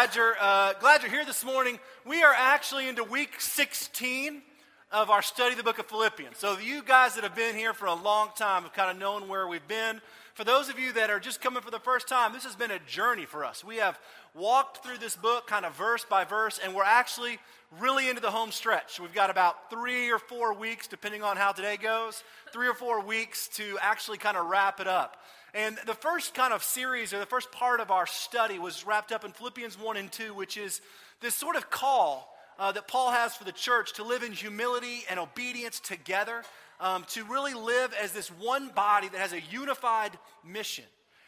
glad you're, uh, glad you're here this morning. We are actually into week 16 of our study of the book of Philippians. So, you guys that have been here for a long time have kind of known where we've been. For those of you that are just coming for the first time, this has been a journey for us. We have walked through this book kind of verse by verse, and we're actually really into the home stretch. We've got about three or four weeks, depending on how today goes, three or four weeks to actually kind of wrap it up. And the first kind of series, or the first part of our study, was wrapped up in Philippians 1 and 2, which is this sort of call uh, that Paul has for the church to live in humility and obedience together, um, to really live as this one body that has a unified mission.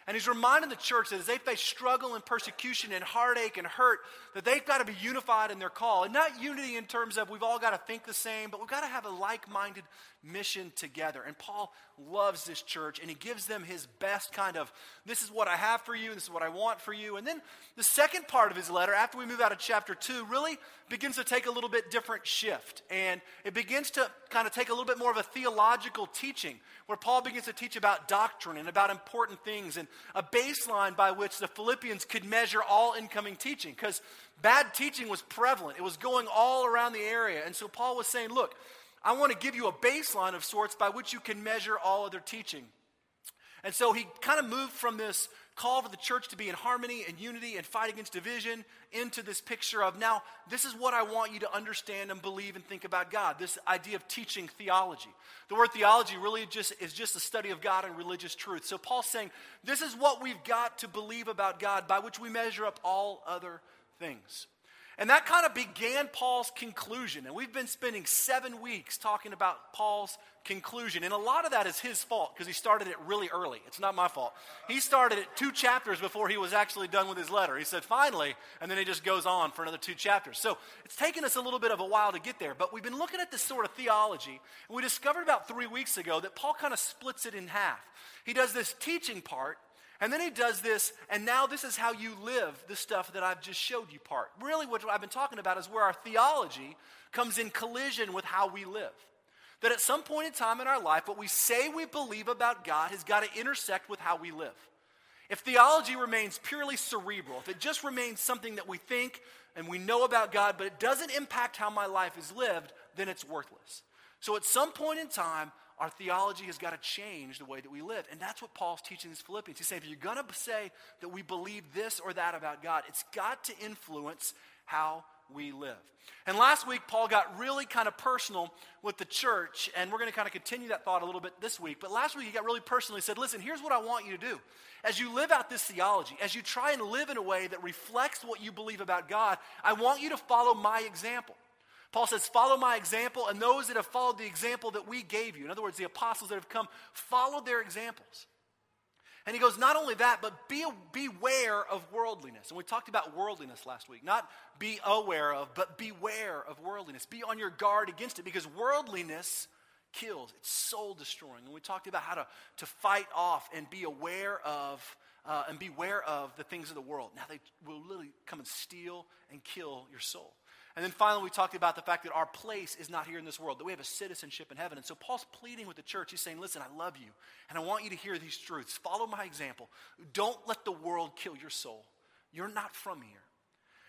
And he's reminding the church that as they face struggle and persecution and heartache and hurt, that they've got to be unified in their call. And not unity in terms of we've all got to think the same, but we've got to have a like minded mission together. And Paul loves this church and he gives them his best kind of this is what I have for you, this is what I want for you. And then the second part of his letter, after we move out of chapter 2, really begins to take a little bit different shift. And it begins to kind of take a little bit more of a theological teaching where Paul begins to teach about doctrine and about important things and a baseline by which the Philippians could measure all incoming teaching because bad teaching was prevalent. It was going all around the area. And so Paul was saying, look, I want to give you a baseline of sorts by which you can measure all other teaching. And so he kind of moved from this call for the church to be in harmony and unity and fight against division into this picture of now, this is what I want you to understand and believe and think about God. This idea of teaching theology. The word theology really just is just a study of God and religious truth. So Paul's saying, this is what we've got to believe about God by which we measure up all other things. And that kind of began Paul's conclusion. And we've been spending seven weeks talking about Paul's conclusion. And a lot of that is his fault because he started it really early. It's not my fault. He started it two chapters before he was actually done with his letter. He said, finally, and then he just goes on for another two chapters. So it's taken us a little bit of a while to get there. But we've been looking at this sort of theology. And we discovered about three weeks ago that Paul kind of splits it in half. He does this teaching part and then he does this, and now this is how you live the stuff that I've just showed you part. Really, what I've been talking about is where our theology comes in collision with how we live. That at some point in time in our life, what we say we believe about God has got to intersect with how we live. If theology remains purely cerebral, if it just remains something that we think and we know about God, but it doesn't impact how my life is lived, then it's worthless. So at some point in time, our theology has got to change the way that we live. And that's what Paul's teaching these Philippians. He's saying if you're going to say that we believe this or that about God, it's got to influence how we live. And last week, Paul got really kind of personal with the church, and we're going to kind of continue that thought a little bit this week. But last week, he got really personal. He said, Listen, here's what I want you to do. As you live out this theology, as you try and live in a way that reflects what you believe about God, I want you to follow my example. Paul says, Follow my example, and those that have followed the example that we gave you, in other words, the apostles that have come, follow their examples. And he goes, Not only that, but be, beware of worldliness. And we talked about worldliness last week. Not be aware of, but beware of worldliness. Be on your guard against it because worldliness kills, it's soul destroying. And we talked about how to, to fight off and be aware of. Uh, and beware of the things of the world. Now, they will literally come and steal and kill your soul. And then finally, we talked about the fact that our place is not here in this world, that we have a citizenship in heaven. And so Paul's pleading with the church. He's saying, Listen, I love you, and I want you to hear these truths. Follow my example. Don't let the world kill your soul. You're not from here.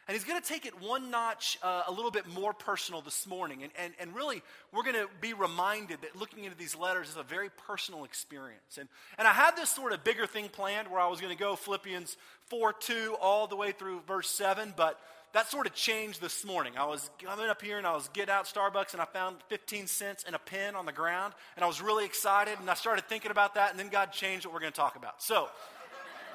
And he's going to take it one notch uh, a little bit more personal this morning. And, and, and really, we're going to be reminded that looking into these letters is a very personal experience. And, and I had this sort of bigger thing planned where I was going to go Philippians 4 2 all the way through verse 7, but that sort of changed this morning. I was coming up here and I was getting out Starbucks and I found 15 cents and a pen on the ground and I was really excited and I started thinking about that and then God changed what we're going to talk about. So,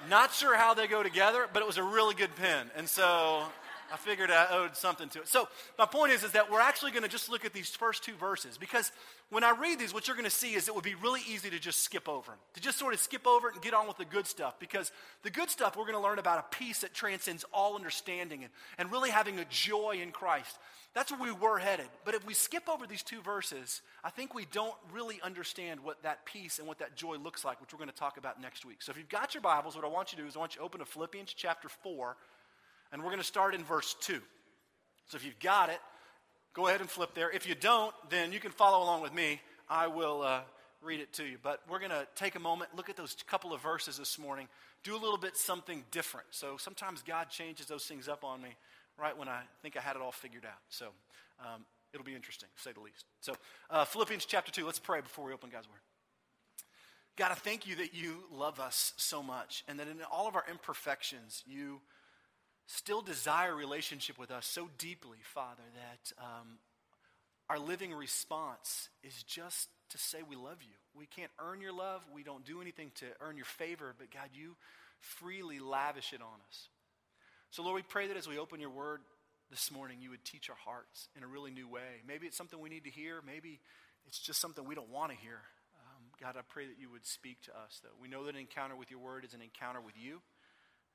not sure how they go together, but it was a really good pen. And so I figured I owed something to it. So my point is, is that we're actually going to just look at these first two verses because when I read these, what you're going to see is it would be really easy to just skip over them, to just sort of skip over it and get on with the good stuff. Because the good stuff, we're going to learn about a peace that transcends all understanding and, and really having a joy in Christ. That's where we were headed. But if we skip over these two verses, I think we don't really understand what that peace and what that joy looks like, which we're going to talk about next week. So if you've got your Bibles, what I want you to do is I want you to open to Philippians chapter 4 and we're going to start in verse 2. So if you've got it, go ahead and flip there. If you don't, then you can follow along with me. I will uh, read it to you, but we're going to take a moment, look at those couple of verses this morning, do a little bit something different. So sometimes God changes those things up on me right when I think I had it all figured out. So um, it'll be interesting, to say the least. So, uh, Philippians chapter 2, let's pray before we open God's Word. God, I thank you that you love us so much and that in all of our imperfections, you still desire relationship with us so deeply, Father, that um, our living response is just to say we love you. We can't earn your love. We don't do anything to earn your favor, but God, you freely lavish it on us. So, Lord, we pray that as we open your word this morning, you would teach our hearts in a really new way. Maybe it's something we need to hear. Maybe it's just something we don't want to hear. Um, God, I pray that you would speak to us, though. We know that an encounter with your word is an encounter with you,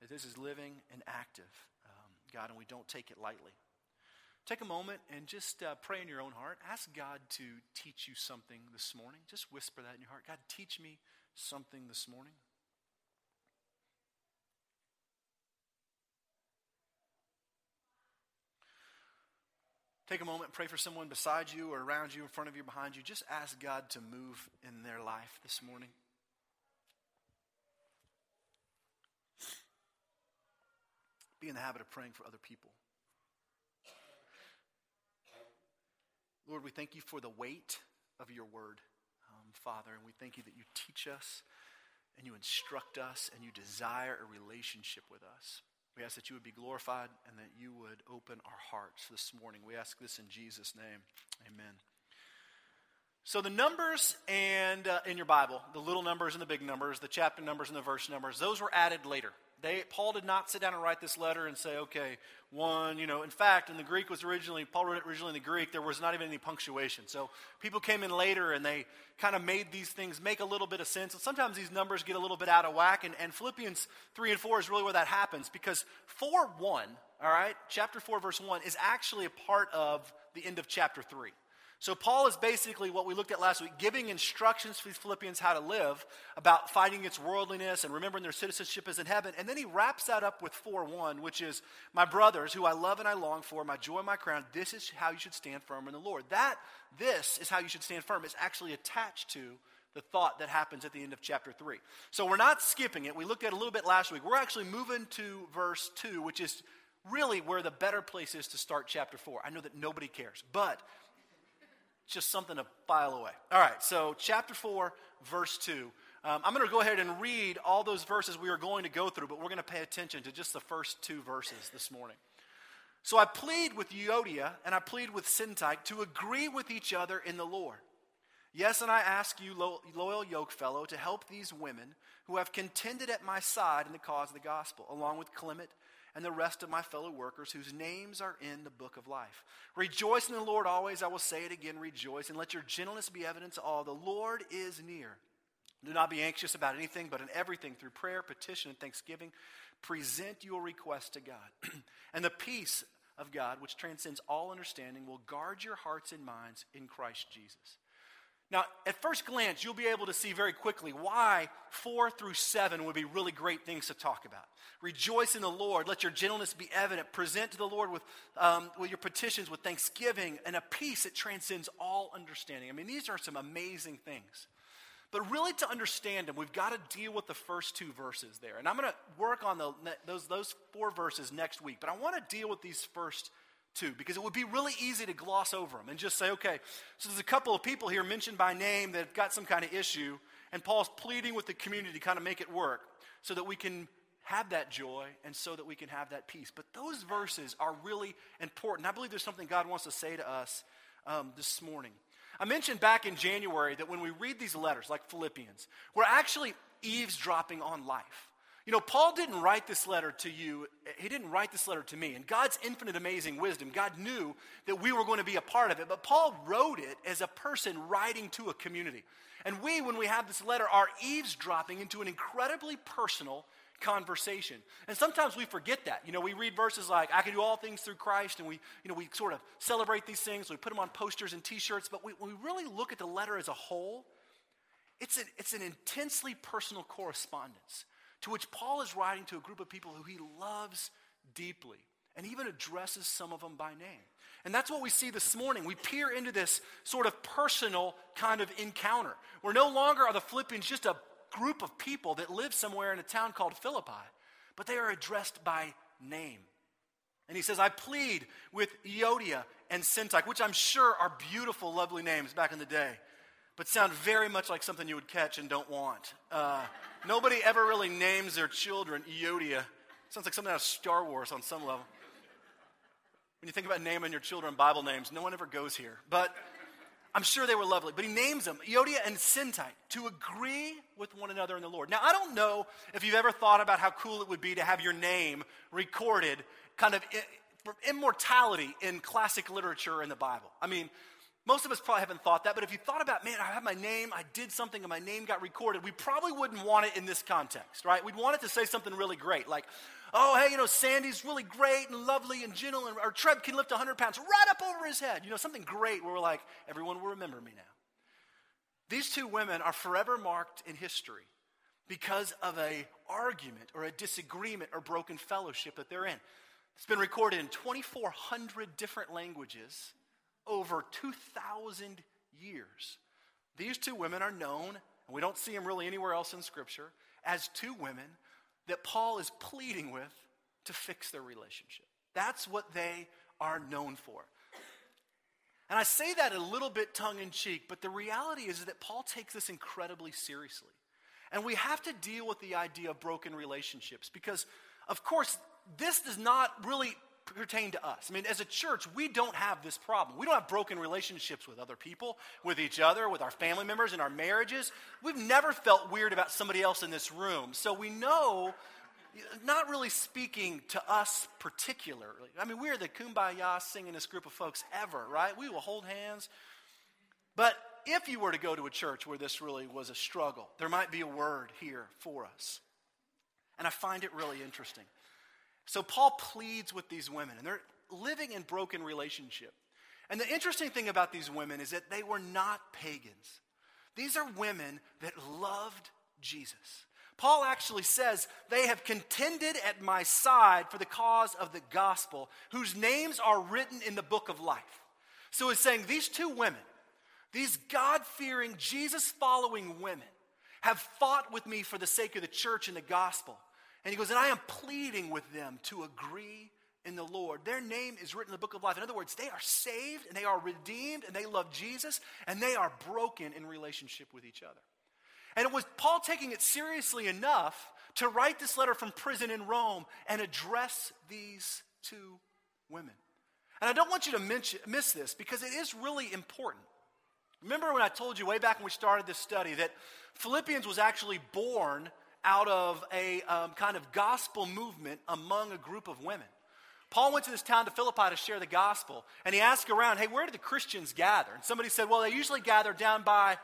that this is living and active, um, God, and we don't take it lightly. Take a moment and just uh, pray in your own heart. Ask God to teach you something this morning. Just whisper that in your heart God, teach me something this morning. Take a moment, pray for someone beside you or around you, in front of you, behind you. Just ask God to move in their life this morning. Be in the habit of praying for other people. Lord, we thank you for the weight of your word, um, Father, and we thank you that you teach us and you instruct us and you desire a relationship with us. We ask that you would be glorified and that you would open our hearts this morning. We ask this in Jesus' name. Amen. So, the numbers and uh, in your Bible, the little numbers and the big numbers, the chapter numbers and the verse numbers, those were added later. They, Paul did not sit down and write this letter and say, okay, one, you know, in fact, in the Greek was originally, Paul wrote it originally in the Greek, there was not even any punctuation. So people came in later and they kind of made these things make a little bit of sense. And sometimes these numbers get a little bit out of whack. And, and Philippians 3 and 4 is really where that happens because 4 1, all right, chapter 4, verse 1, is actually a part of the end of chapter 3. So, Paul is basically what we looked at last week, giving instructions for these Philippians how to live about fighting against worldliness and remembering their citizenship is in heaven. And then he wraps that up with 4 1, which is, My brothers, who I love and I long for, my joy, my crown, this is how you should stand firm in the Lord. That, this is how you should stand firm. is actually attached to the thought that happens at the end of chapter 3. So, we're not skipping it. We looked at a little bit last week. We're actually moving to verse 2, which is really where the better place is to start chapter 4. I know that nobody cares, but just something to file away. All right, so chapter 4, verse 2. Um, I'm going to go ahead and read all those verses we are going to go through, but we're going to pay attention to just the first two verses this morning. So I plead with Euodia and I plead with Syntyche to agree with each other in the Lord. Yes, and I ask you, loyal yokefellow, to help these women who have contended at my side in the cause of the gospel, along with Clement and the rest of my fellow workers whose names are in the book of life. Rejoice in the Lord always. I will say it again, rejoice, and let your gentleness be evident to all. The Lord is near. Do not be anxious about anything, but in everything, through prayer, petition, and thanksgiving, present your request to God. and the peace of God, which transcends all understanding, will guard your hearts and minds in Christ Jesus. Now, at first glance, you'll be able to see very quickly why four through seven would be really great things to talk about. Rejoice in the Lord. Let your gentleness be evident. Present to the Lord with, um, with your petitions with thanksgiving and a peace that transcends all understanding. I mean, these are some amazing things. But really, to understand them, we've got to deal with the first two verses there. And I'm going to work on the, those, those four verses next week. But I want to deal with these first to because it would be really easy to gloss over them and just say, okay, so there's a couple of people here mentioned by name that have got some kind of issue, and Paul's pleading with the community to kind of make it work so that we can have that joy and so that we can have that peace. But those verses are really important. I believe there's something God wants to say to us um, this morning. I mentioned back in January that when we read these letters, like Philippians, we're actually eavesdropping on life. You know, Paul didn't write this letter to you, he didn't write this letter to me. And God's infinite, amazing wisdom, God knew that we were going to be a part of it. But Paul wrote it as a person writing to a community. And we, when we have this letter, are eavesdropping into an incredibly personal conversation. And sometimes we forget that. You know, we read verses like, I can do all things through Christ, and we, you know, we sort of celebrate these things, we put them on posters and t shirts. But we, when we really look at the letter as a whole, it's, a, it's an intensely personal correspondence to which Paul is writing to a group of people who he loves deeply. and even addresses some of them by name. And that's what we see this morning. We peer into this sort of personal kind of encounter where no longer are the Philippians just a group of people that live somewhere in a town called Philippi, but they are addressed by name. And he says, I plead with Euodia and Syntyche, which I'm sure are beautiful, lovely names back in the day, but sound very much like something you would catch and don't want. Uh, nobody ever really names their children Euodia. Sounds like something out of Star Wars on some level. When you think about naming your children Bible names, no one ever goes here. But I'm sure they were lovely. But he names them, Euodia and Syntyche, to agree with one another in the Lord. Now, I don't know if you've ever thought about how cool it would be to have your name recorded kind of immortality in classic literature in the Bible. I mean, most of us probably haven't thought that, but if you thought about, man, I have my name, I did something, and my name got recorded, we probably wouldn't want it in this context, right? We'd want it to say something really great, like, oh, hey, you know, Sandy's really great and lovely and gentle, and, or Trev can lift 100 pounds right up over his head. You know, something great where we're like, everyone will remember me now. These two women are forever marked in history because of a argument or a disagreement or broken fellowship that they're in. It's been recorded in 2,400 different languages over 2,000 years. These two women are known, and we don't see them really anywhere else in Scripture, as two women that Paul is pleading with to fix their relationship. That's what they are known for. And I say that a little bit tongue in cheek, but the reality is that Paul takes this incredibly seriously. And we have to deal with the idea of broken relationships because, of course, this does not really pertain to us. I mean, as a church, we don't have this problem. We don't have broken relationships with other people, with each other, with our family members, in our marriages. We've never felt weird about somebody else in this room. So we know, not really speaking to us particularly. I mean, we're the kumbaya singingest group of folks ever, right? We will hold hands. But if you were to go to a church where this really was a struggle, there might be a word here for us. And I find it really interesting. So Paul pleads with these women, and they're living in broken relationship. And the interesting thing about these women is that they were not pagans. These are women that loved Jesus. Paul actually says, They have contended at my side for the cause of the gospel, whose names are written in the book of life. So he's saying, These two women, these God fearing, Jesus following women, have fought with me for the sake of the church and the gospel. And he goes, and I am pleading with them to agree in the Lord. Their name is written in the book of life. In other words, they are saved and they are redeemed and they love Jesus and they are broken in relationship with each other. And it was Paul taking it seriously enough to write this letter from prison in Rome and address these two women. And I don't want you to miss this because it is really important. Remember when I told you way back when we started this study that Philippians was actually born out of a um, kind of gospel movement among a group of women. Paul went to this town to Philippi to share the gospel, and he asked around, hey, where do the Christians gather? And somebody said, well, they usually gather down by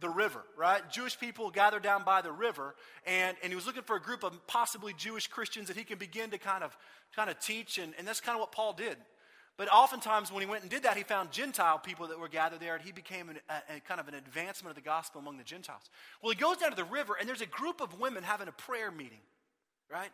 the river, right? Jewish people gather down by the river, and, and he was looking for a group of possibly Jewish Christians that he can begin to kind of, kind of teach, and, and that's kind of what Paul did. But oftentimes, when he went and did that, he found Gentile people that were gathered there, and he became an, a, a, kind of an advancement of the gospel among the Gentiles. Well, he goes down to the river, and there's a group of women having a prayer meeting, right?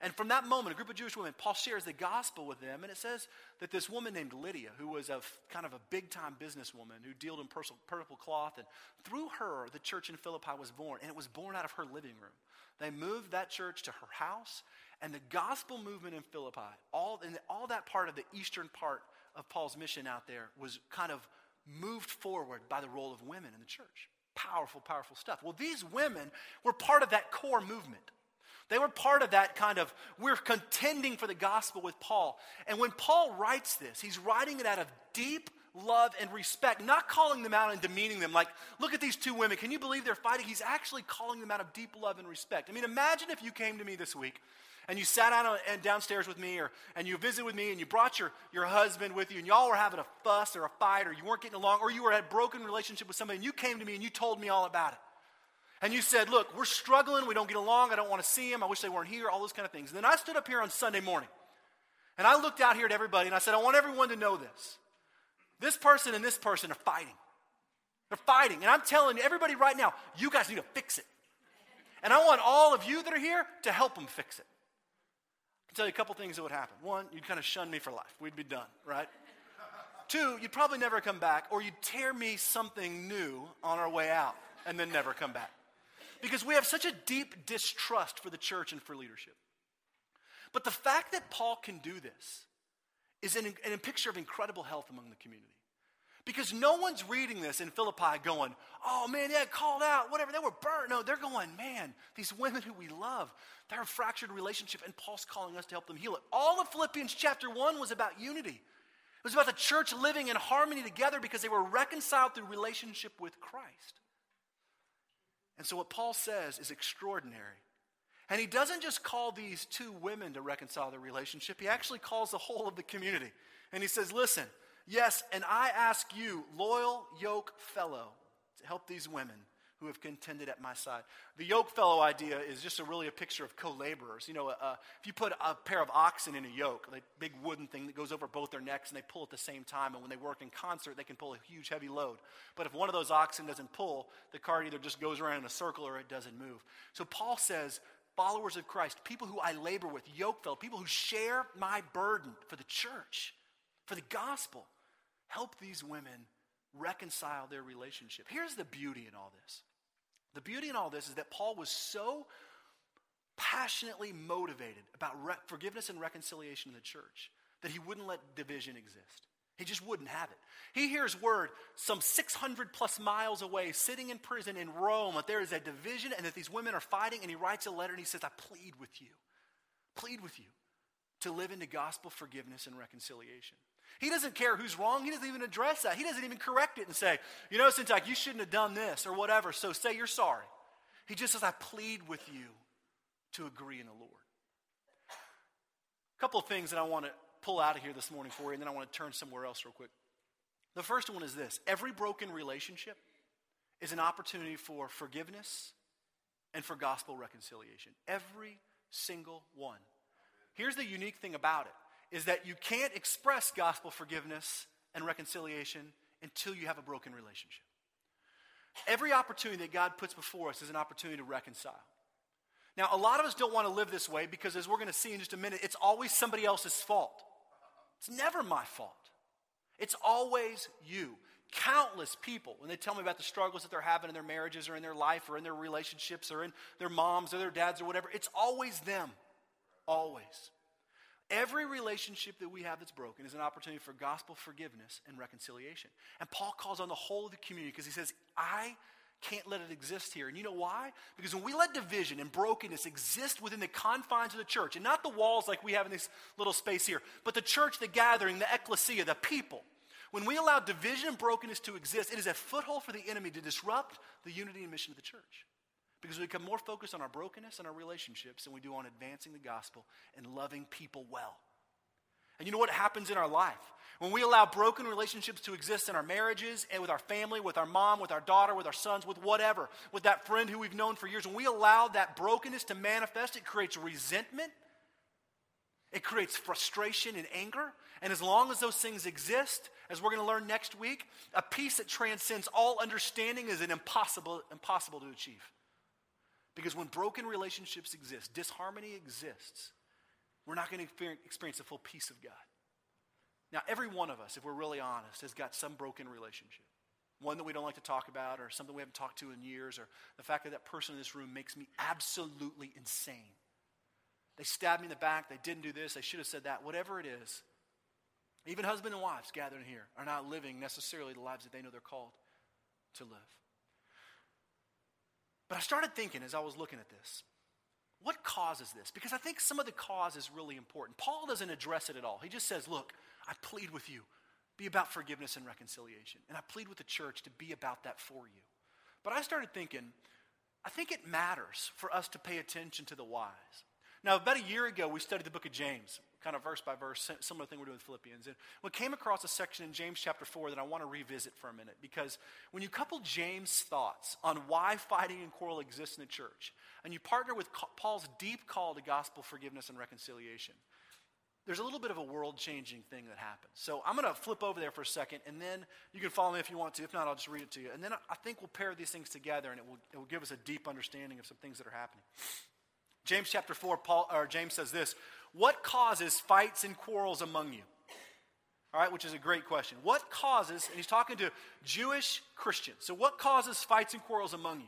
And from that moment, a group of Jewish women, Paul shares the gospel with them, and it says that this woman named Lydia, who was a kind of a big time businesswoman who dealt in purple cloth, and through her, the church in Philippi was born, and it was born out of her living room. They moved that church to her house, and the gospel movement in Philippi, all, and all that part of the eastern part of Paul's mission out there was kind of moved forward by the role of women in the church. Powerful, powerful stuff. Well, these women were part of that core movement. They were part of that kind of, we're contending for the gospel with Paul. And when Paul writes this, he's writing it out of deep love and respect, not calling them out and demeaning them. Like, look at these two women. Can you believe they're fighting? He's actually calling them out of deep love and respect. I mean, imagine if you came to me this week and you sat down and downstairs with me or and you visited with me and you brought your, your husband with you and y'all were having a fuss or a fight or you weren't getting along or you were at a broken relationship with somebody and you came to me and you told me all about it. And you said, look, we're struggling, we don't get along, I don't want to see him, I wish they weren't here, all those kind of things. And then I stood up here on Sunday morning and I looked out here at everybody and I said, I want everyone to know this. This person and this person are fighting. They're fighting. And I'm telling everybody right now, you guys need to fix it. And I want all of you that are here to help them fix it. I can tell you a couple things that would happen. One, you'd kind of shun me for life. We'd be done, right? Two, you'd probably never come back, or you'd tear me something new on our way out and then never come back. Because we have such a deep distrust for the church and for leadership. But the fact that Paul can do this is an, an, a picture of incredible health among the community. Because no one's reading this in Philippi going, oh man, yeah, called out, whatever, they were burnt. No, they're going, man, these women who we love, they're a fractured relationship, and Paul's calling us to help them heal it. All of Philippians chapter 1 was about unity. It was about the church living in harmony together because they were reconciled through relationship with Christ. And so what Paul says is extraordinary. And he doesn't just call these two women to reconcile their relationship, he actually calls the whole of the community. And he says, Listen, yes, and I ask you, loyal yoke fellow, to help these women who have contended at my side. The yoke fellow idea is just a, really a picture of co laborers. You know, uh, if you put a pair of oxen in a yoke, a big wooden thing that goes over both their necks and they pull at the same time, and when they work in concert, they can pull a huge heavy load. But if one of those oxen doesn't pull, the cart either just goes around in a circle or it doesn't move. So Paul says, followers of Christ, people who I labor with, yokefellows people who share my burden for the church, for the gospel, help these women reconcile their relationship. Here's the beauty in all this the beauty in all this is that Paul was so passionately motivated about re- forgiveness and reconciliation in the church that he wouldn't let division exist. He just wouldn't have it. He hears word some 600 plus miles away, sitting in prison in Rome, that there is a division and that these women are fighting, and he writes a letter and he says, I plead with you, plead with you to live into gospel forgiveness and reconciliation. He doesn't care who's wrong. He doesn't even address that. He doesn't even correct it and say, you know, Syntyche, you shouldn't have done this or whatever, so say you're sorry. He just says, I plead with you to agree in the Lord. A couple of things that I want to pull out of here this morning for you, and then I want to turn somewhere else real quick. The first one is this every broken relationship is an opportunity for forgiveness and for gospel reconciliation. Every single one. Here's the unique thing about it is that you can't express gospel forgiveness and reconciliation until you have a broken relationship. Every opportunity that God puts before us is an opportunity to reconcile. Now, a lot of us don't want to live this way because, as we're going to see in just a minute, it's always somebody else's fault. It's never my fault. It's always you. Countless people, when they tell me about the struggles that they're having in their marriages or in their life or in their relationships or in their moms or their dads or whatever, it's always them. Always. Every relationship that we have that's broken is an opportunity for gospel forgiveness and reconciliation. And Paul calls on the whole of the community because he says, I can't let it exist here. And you know why? Because when we let division and brokenness exist within the confines of the church, and not the walls like we have in this little space here, but the church, the gathering, the ecclesia, the people, when we allow division and brokenness to exist, it is a foothold for the enemy to disrupt the unity and mission of the church. Because we become more focused on our brokenness and our relationships than we do on advancing the gospel and loving people well. And you know what happens in our life? When we allow broken relationships to exist in our marriages and with our family, with our mom, with our daughter, with our sons, with whatever, with that friend who we've known for years, when we allow that brokenness to manifest, it creates resentment, it creates frustration and anger. And as long as those things exist, as we're going to learn next week, a peace that transcends all understanding is an impossible, impossible to achieve. Because when broken relationships exist, disharmony exists, we're not going to experience the full peace of God. Now, every one of us, if we're really honest, has got some broken relationship. One that we don't like to talk about, or something we haven't talked to in years, or the fact that that person in this room makes me absolutely insane. They stabbed me in the back, they didn't do this, they should have said that, whatever it is. Even husband and wives gathered here are not living necessarily the lives that they know they're called to live. But I started thinking as I was looking at this, what causes this? Because I think some of the cause is really important. Paul doesn't address it at all. He just says, Look, I plead with you, be about forgiveness and reconciliation. And I plead with the church to be about that for you. But I started thinking, I think it matters for us to pay attention to the whys. Now, about a year ago, we studied the book of James, kind of verse by verse, similar thing we're doing with Philippians. And we came across a section in James chapter 4 that I want to revisit for a minute because when you couple James' thoughts on why fighting and quarrel exists in the church, and you partner with Paul's deep call to gospel forgiveness and reconciliation, there's a little bit of a world changing thing that happens. So I'm going to flip over there for a second, and then you can follow me if you want to. If not, I'll just read it to you. And then I think we'll pair these things together, and it will, it will give us a deep understanding of some things that are happening. James chapter 4, Paul, or James says this What causes fights and quarrels among you? All right, which is a great question. What causes, and he's talking to Jewish Christians, so what causes fights and quarrels among you?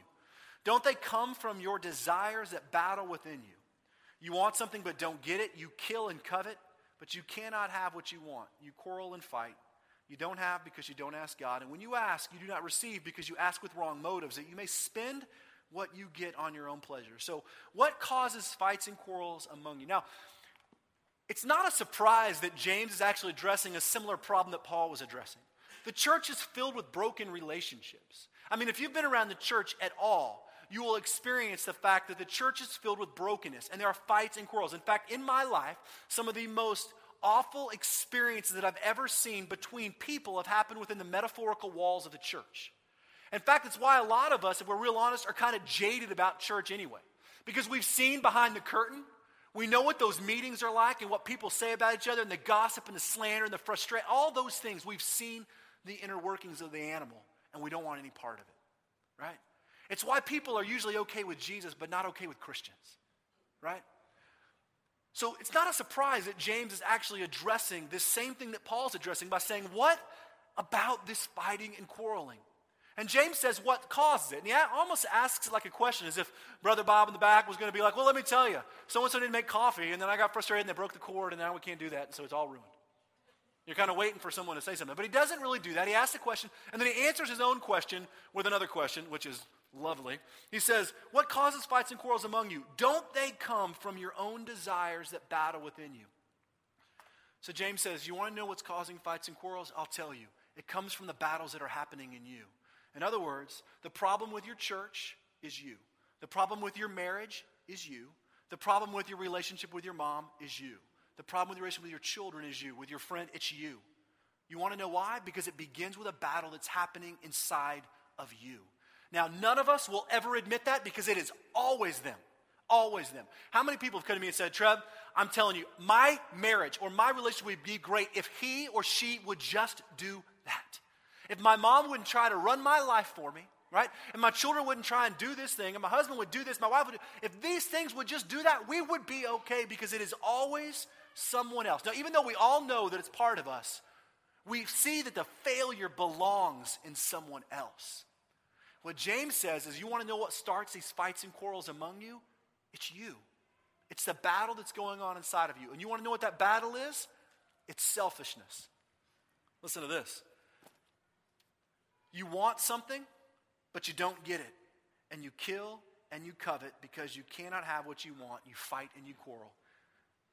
Don't they come from your desires that battle within you? You want something but don't get it. You kill and covet, but you cannot have what you want. You quarrel and fight. You don't have because you don't ask God. And when you ask, you do not receive because you ask with wrong motives, that you may spend what you get on your own pleasure. So, what causes fights and quarrels among you? Now, it's not a surprise that James is actually addressing a similar problem that Paul was addressing. The church is filled with broken relationships. I mean, if you've been around the church at all, you will experience the fact that the church is filled with brokenness and there are fights and quarrels. In fact, in my life, some of the most awful experiences that I've ever seen between people have happened within the metaphorical walls of the church. In fact, it's why a lot of us, if we're real honest, are kind of jaded about church anyway. Because we've seen behind the curtain, we know what those meetings are like and what people say about each other and the gossip and the slander and the frustration, all those things. We've seen the inner workings of the animal and we don't want any part of it, right? It's why people are usually okay with Jesus but not okay with Christians, right? So it's not a surprise that James is actually addressing this same thing that Paul's addressing by saying, What about this fighting and quarreling? And James says, What causes it? And he almost asks like a question as if Brother Bob in the back was going to be like, Well, let me tell you, so and so didn't make coffee, and then I got frustrated and they broke the cord, and now we can't do that, and so it's all ruined. You're kind of waiting for someone to say something. But he doesn't really do that. He asks a question, and then he answers his own question with another question, which is lovely. He says, What causes fights and quarrels among you? Don't they come from your own desires that battle within you? So James says, You want to know what's causing fights and quarrels? I'll tell you. It comes from the battles that are happening in you. In other words, the problem with your church is you. The problem with your marriage is you. The problem with your relationship with your mom is you. The problem with your relationship with your children is you. With your friend, it's you. You want to know why? Because it begins with a battle that's happening inside of you. Now, none of us will ever admit that because it is always them. Always them. How many people have come to me and said, Trev, I'm telling you, my marriage or my relationship would be great if he or she would just do that. If my mom wouldn't try to run my life for me, right? And my children wouldn't try and do this thing, and my husband would do this, my wife would do, if these things would just do that, we would be okay because it is always someone else. Now, even though we all know that it's part of us, we see that the failure belongs in someone else. What James says is you want to know what starts these fights and quarrels among you? It's you. It's the battle that's going on inside of you. And you want to know what that battle is? It's selfishness. Listen to this. You want something, but you don't get it. And you kill and you covet because you cannot have what you want. You fight and you quarrel.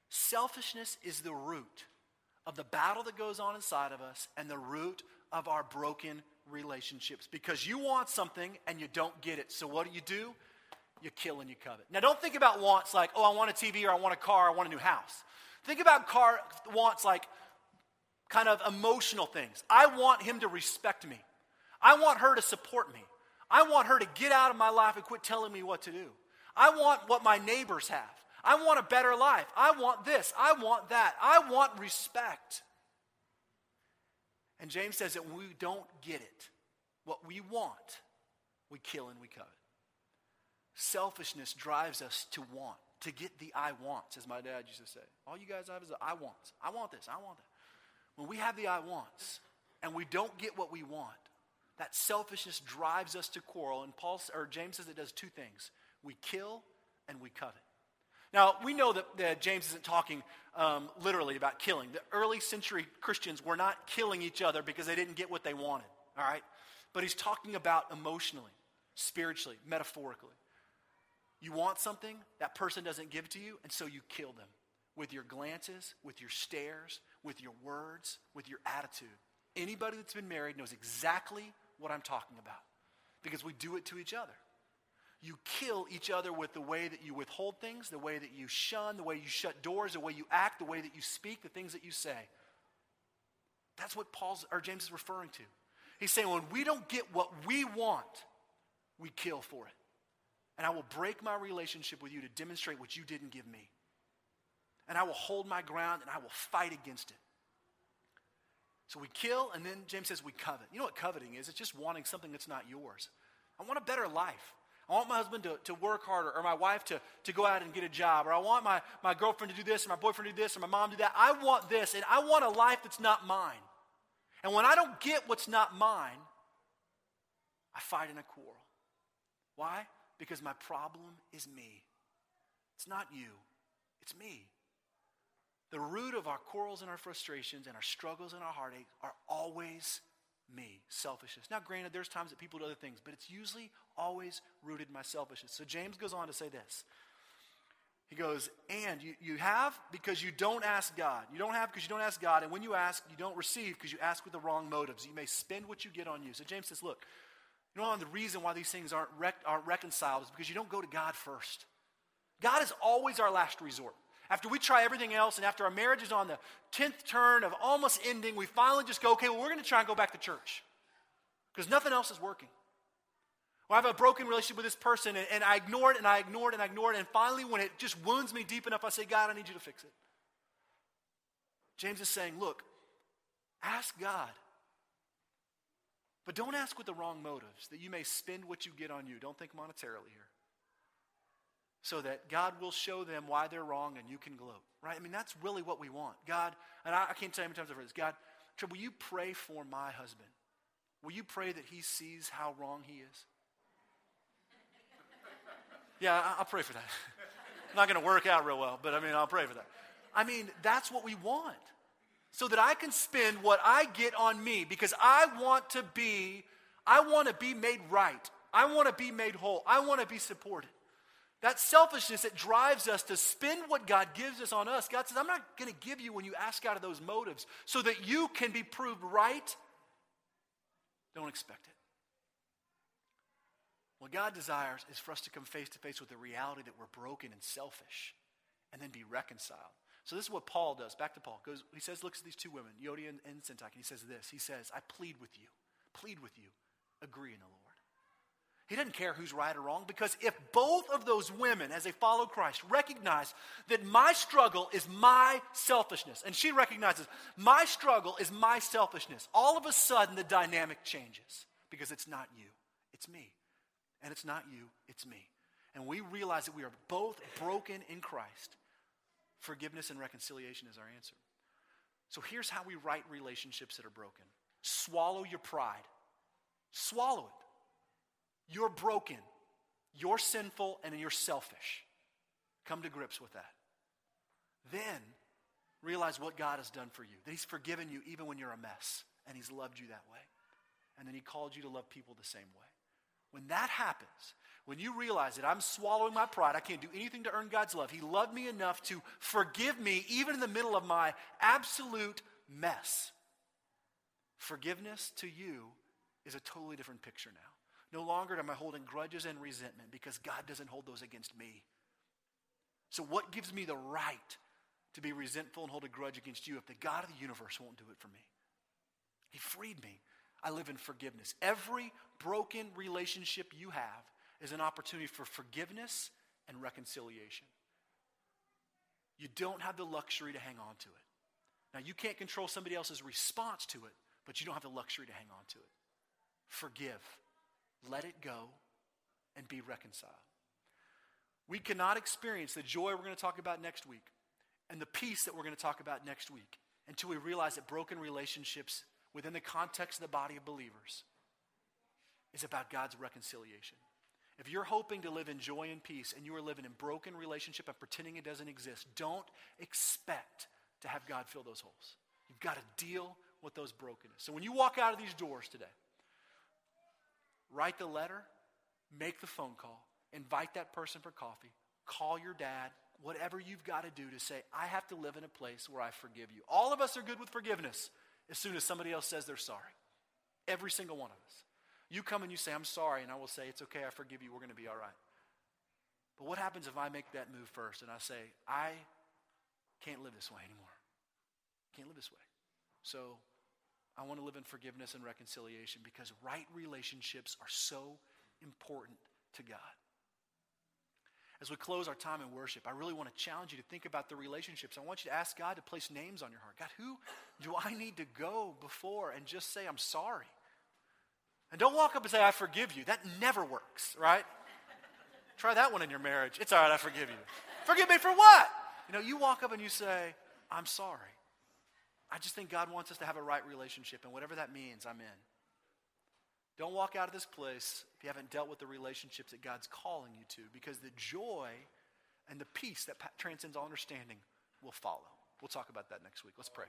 Selfishness is the root of the battle that goes on inside of us and the root of our broken relationships because you want something and you don't get it. So what do you do? You kill and you covet. Now don't think about wants like, oh, I want a TV or I want a car, I want a new house. Think about car wants like kind of emotional things. I want him to respect me. I want her to support me. I want her to get out of my life and quit telling me what to do. I want what my neighbors have. I want a better life. I want this. I want that. I want respect. And James says that when we don't get it, what we want, we kill and we covet. Selfishness drives us to want, to get the I wants, as my dad used to say. All you guys have is the I wants. I want this. I want that. When we have the I wants and we don't get what we want, that selfishness drives us to quarrel. And Paul or James says it does two things: we kill and we covet. Now, we know that, that James isn't talking um, literally about killing. The early century Christians were not killing each other because they didn't get what they wanted, all right? But he's talking about emotionally, spiritually, metaphorically. You want something, that person doesn't give to you, and so you kill them with your glances, with your stares, with your words, with your attitude. Anybody that's been married knows exactly what I'm talking about because we do it to each other. You kill each other with the way that you withhold things, the way that you shun, the way you shut doors, the way you act, the way that you speak, the things that you say. That's what Paul's or James is referring to. He's saying when we don't get what we want, we kill for it. And I will break my relationship with you to demonstrate what you didn't give me. And I will hold my ground and I will fight against it. So we kill, and then James says we covet. You know what coveting is? It's just wanting something that's not yours. I want a better life. I want my husband to, to work harder, or my wife to, to go out and get a job, or I want my, my girlfriend to do this, or my boyfriend to do this, or my mom to do that. I want this, and I want a life that's not mine. And when I don't get what's not mine, I fight in a quarrel. Why? Because my problem is me. It's not you, it's me. The root of our quarrels and our frustrations and our struggles and our heartaches are always me, selfishness. Now, granted, there's times that people do other things, but it's usually always rooted in my selfishness. So James goes on to say this. He goes, and you, you have because you don't ask God. You don't have because you don't ask God. And when you ask, you don't receive because you ask with the wrong motives. You may spend what you get on you. So James says, look, you know the reason why these things aren't, rec- aren't reconciled is because you don't go to God first. God is always our last resort. After we try everything else, and after our marriage is on the 10th turn of almost ending, we finally just go, okay, well, we're going to try and go back to church because nothing else is working. Or I have a broken relationship with this person, and, and I ignore it, and I ignore it, and I ignore it, and finally, when it just wounds me deep enough, I say, God, I need you to fix it. James is saying, look, ask God. But don't ask with the wrong motives, that you may spend what you get on you. Don't think monetarily here so that God will show them why they're wrong and you can gloat, right? I mean, that's really what we want. God, and I, I can't tell you how many times I've heard this. God, will you pray for my husband? Will you pray that he sees how wrong he is? Yeah, I'll pray for that. Not going to work out real well, but I mean, I'll pray for that. I mean, that's what we want. So that I can spend what I get on me because I want to be, I want to be made right. I want to be made whole. I want to be supported. That selfishness that drives us to spend what God gives us on us. God says, I'm not going to give you when you ask out of those motives so that you can be proved right. Don't expect it. What God desires is for us to come face to face with the reality that we're broken and selfish and then be reconciled. So this is what Paul does. Back to Paul. Goes, he says, looks at these two women, Euodia and, and Syntyche, and he says this. He says, I plead with you. Plead with you. Agree in the Lord. He doesn't care who's right or wrong because if both of those women, as they follow Christ, recognize that my struggle is my selfishness, and she recognizes my struggle is my selfishness, all of a sudden the dynamic changes because it's not you, it's me. And it's not you, it's me. And we realize that we are both broken in Christ. Forgiveness and reconciliation is our answer. So here's how we right relationships that are broken swallow your pride, swallow it. You're broken, you're sinful, and you're selfish. Come to grips with that. Then realize what God has done for you, that He's forgiven you even when you're a mess, and He's loved you that way. And then He called you to love people the same way. When that happens, when you realize that I'm swallowing my pride, I can't do anything to earn God's love. He loved me enough to forgive me even in the middle of my absolute mess. Forgiveness to you is a totally different picture now. No longer am I holding grudges and resentment because God doesn't hold those against me. So, what gives me the right to be resentful and hold a grudge against you if the God of the universe won't do it for me? He freed me. I live in forgiveness. Every broken relationship you have is an opportunity for forgiveness and reconciliation. You don't have the luxury to hang on to it. Now, you can't control somebody else's response to it, but you don't have the luxury to hang on to it. Forgive let it go, and be reconciled. We cannot experience the joy we're going to talk about next week and the peace that we're going to talk about next week until we realize that broken relationships within the context of the body of believers is about God's reconciliation. If you're hoping to live in joy and peace and you are living in broken relationship and pretending it doesn't exist, don't expect to have God fill those holes. You've got to deal with those brokenness. So when you walk out of these doors today, write the letter, make the phone call, invite that person for coffee, call your dad, whatever you've got to do to say, I have to live in a place where I forgive you. All of us are good with forgiveness as soon as somebody else says they're sorry. Every single one of us. You come and you say, I'm sorry, and I will say, It's okay, I forgive you, we're going to be all right. But what happens if I make that move first and I say, I can't live this way anymore? Can't live this way. So I want to live in forgiveness and reconciliation because right relationships are so important to God. As we close our time in worship, I really want to challenge you to think about the relationships. I want you to ask God to place names on your heart. God, who do I need to go before and just say, I'm sorry? And don't walk up and say, I forgive you. That never works, right? Try that one in your marriage. It's all right, I forgive you. forgive me for what? You know, you walk up and you say, I'm sorry. I just think God wants us to have a right relationship, and whatever that means, I'm in. Don't walk out of this place if you haven't dealt with the relationships that God's calling you to, because the joy and the peace that transcends all understanding will follow. We'll talk about that next week. Let's pray.